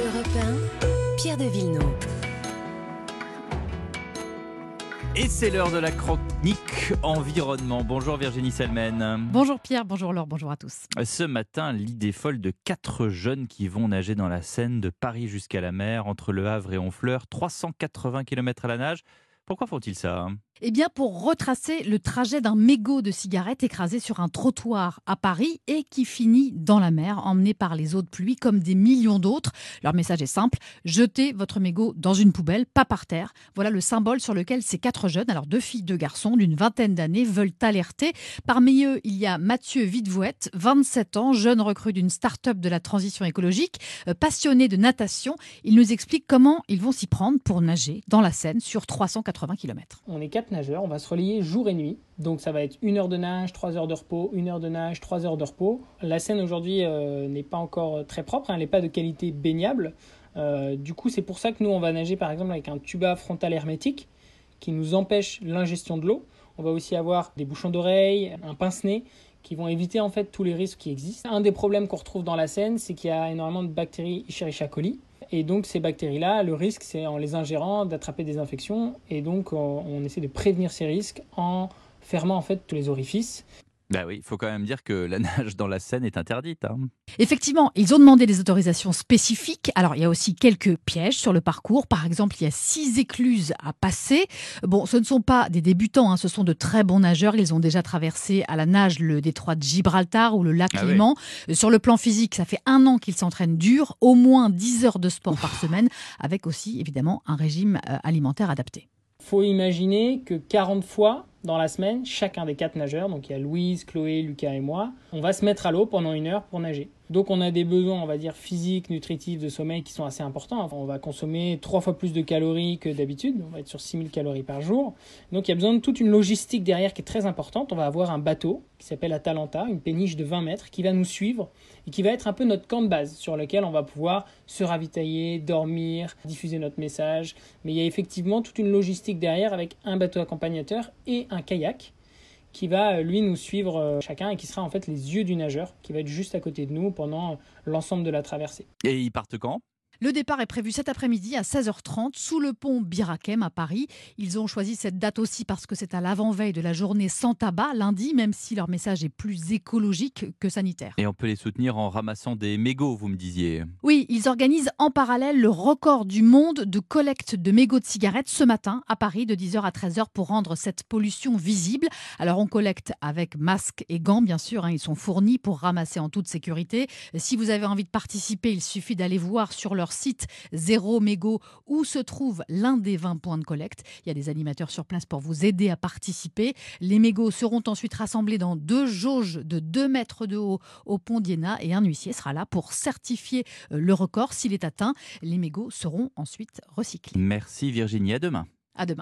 Europe 1, Pierre de Villeneuve. Et c'est l'heure de la chronique environnement. Bonjour Virginie Selmen. Bonjour Pierre, bonjour Laure, bonjour à tous. Ce matin, l'idée folle de quatre jeunes qui vont nager dans la Seine de Paris jusqu'à la mer, entre Le Havre et Honfleur, 380 km à la nage. Pourquoi font-ils ça hein? Eh bien, pour retracer le trajet d'un mégot de cigarette écrasé sur un trottoir à Paris et qui finit dans la mer, emmené par les eaux de pluie comme des millions d'autres. Leur message est simple jetez votre mégot dans une poubelle, pas par terre. Voilà le symbole sur lequel ces quatre jeunes, alors deux filles, deux garçons d'une vingtaine d'années, veulent alerter. Parmi eux, il y a Mathieu Videvouette, 27 ans, jeune recrue d'une start-up de la transition écologique, euh, passionné de natation. Il nous explique comment ils vont s'y prendre pour nager dans la Seine sur 380 km. On est nageurs, on va se relier jour et nuit. Donc ça va être une heure de nage, trois heures de repos, une heure de nage, trois heures de repos. La Seine aujourd'hui euh, n'est pas encore très propre, hein, elle n'est pas de qualité baignable. Euh, du coup, c'est pour ça que nous, on va nager par exemple avec un tuba frontal hermétique qui nous empêche l'ingestion de l'eau. On va aussi avoir des bouchons d'oreilles, un pince-nez qui vont éviter en fait tous les risques qui existent. Un des problèmes qu'on retrouve dans la Seine, c'est qu'il y a énormément de bactéries Escherichia coli. Et donc ces bactéries-là, le risque, c'est en les ingérant d'attraper des infections. Et donc on essaie de prévenir ces risques en fermant en fait tous les orifices. Bah oui, il faut quand même dire que la nage dans la Seine est interdite. Hein. Effectivement, ils ont demandé des autorisations spécifiques. Alors, il y a aussi quelques pièges sur le parcours. Par exemple, il y a six écluses à passer. Bon, ce ne sont pas des débutants, hein, ce sont de très bons nageurs. Ils ont déjà traversé à la nage le détroit de Gibraltar ou le lac ah Léman. Sur le plan physique, ça fait un an qu'ils s'entraînent dur, au moins 10 heures de sport par semaine, avec aussi évidemment un régime euh, alimentaire adapté. Faut imaginer que 40 fois dans la semaine, chacun des quatre nageurs, donc il y a Louise, Chloé, Lucas et moi, on va se mettre à l'eau pendant une heure pour nager. Donc on a des besoins, on va dire, physiques, nutritifs, de sommeil qui sont assez importants. on va consommer trois fois plus de calories que d'habitude, on va être sur 6000 calories par jour. Donc il y a besoin de toute une logistique derrière qui est très importante. On va avoir un bateau qui s'appelle Atalanta, une péniche de 20 mètres, qui va nous suivre et qui va être un peu notre camp de base sur lequel on va pouvoir se ravitailler, dormir, diffuser notre message. Mais il y a effectivement toute une logistique derrière avec un bateau accompagnateur et un kayak qui va euh, lui nous suivre euh, chacun et qui sera en fait les yeux du nageur qui va être juste à côté de nous pendant l'ensemble de la traversée. Et ils partent quand? Le départ est prévu cet après-midi à 16h30 sous le pont Birakem à Paris. Ils ont choisi cette date aussi parce que c'est à l'avant-veille de la journée sans tabac, lundi, même si leur message est plus écologique que sanitaire. Et on peut les soutenir en ramassant des mégots, vous me disiez. Oui, ils organisent en parallèle le record du monde de collecte de mégots de cigarettes ce matin à Paris de 10h à 13h pour rendre cette pollution visible. Alors on collecte avec masque et gants, bien sûr, hein, ils sont fournis pour ramasser en toute sécurité. Si vous avez envie de participer, il suffit d'aller voir sur leur site Zéro Mégot où se trouve l'un des 20 points de collecte. Il y a des animateurs sur place pour vous aider à participer. Les mégots seront ensuite rassemblés dans deux jauges de 2 mètres de haut au pont d'Iéna et un huissier sera là pour certifier euh, le record s'il est atteint. Les mégots seront ensuite recyclés. Merci Virginie, à demain. À demain.